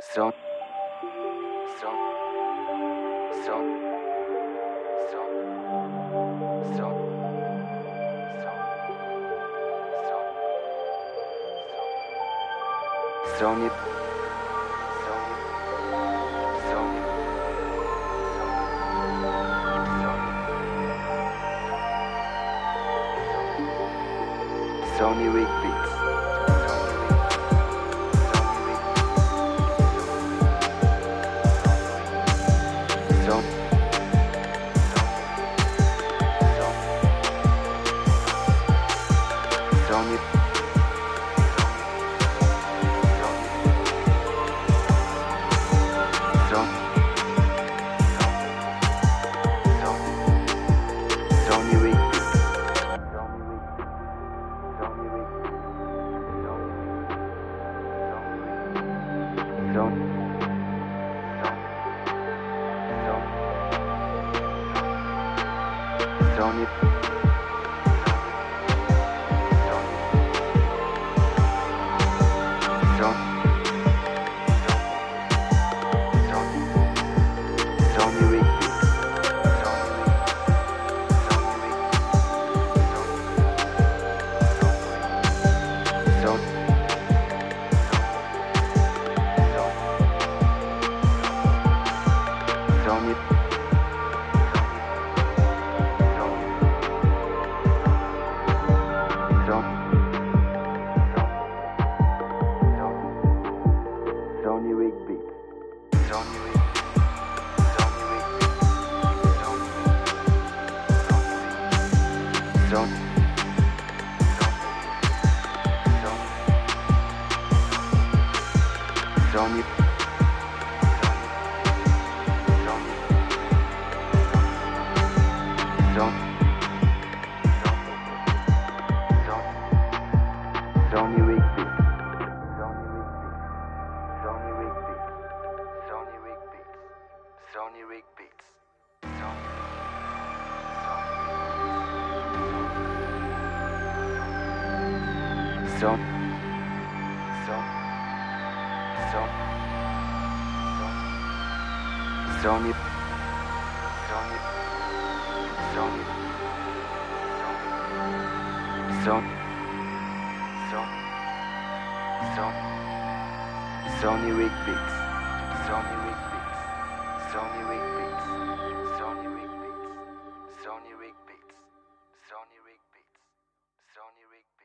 Sony, son. Son. Son. Son. Son. Son. Son. Son. Sony. Sony. Sony. Slownirik Beats. Don't need don't don't you don't don't don't you weak Slownirik Beats. Slownirik Beats. So, so, so, so, so, so, so, so, so, Sony Sony Sony Sony Sony Sony Sony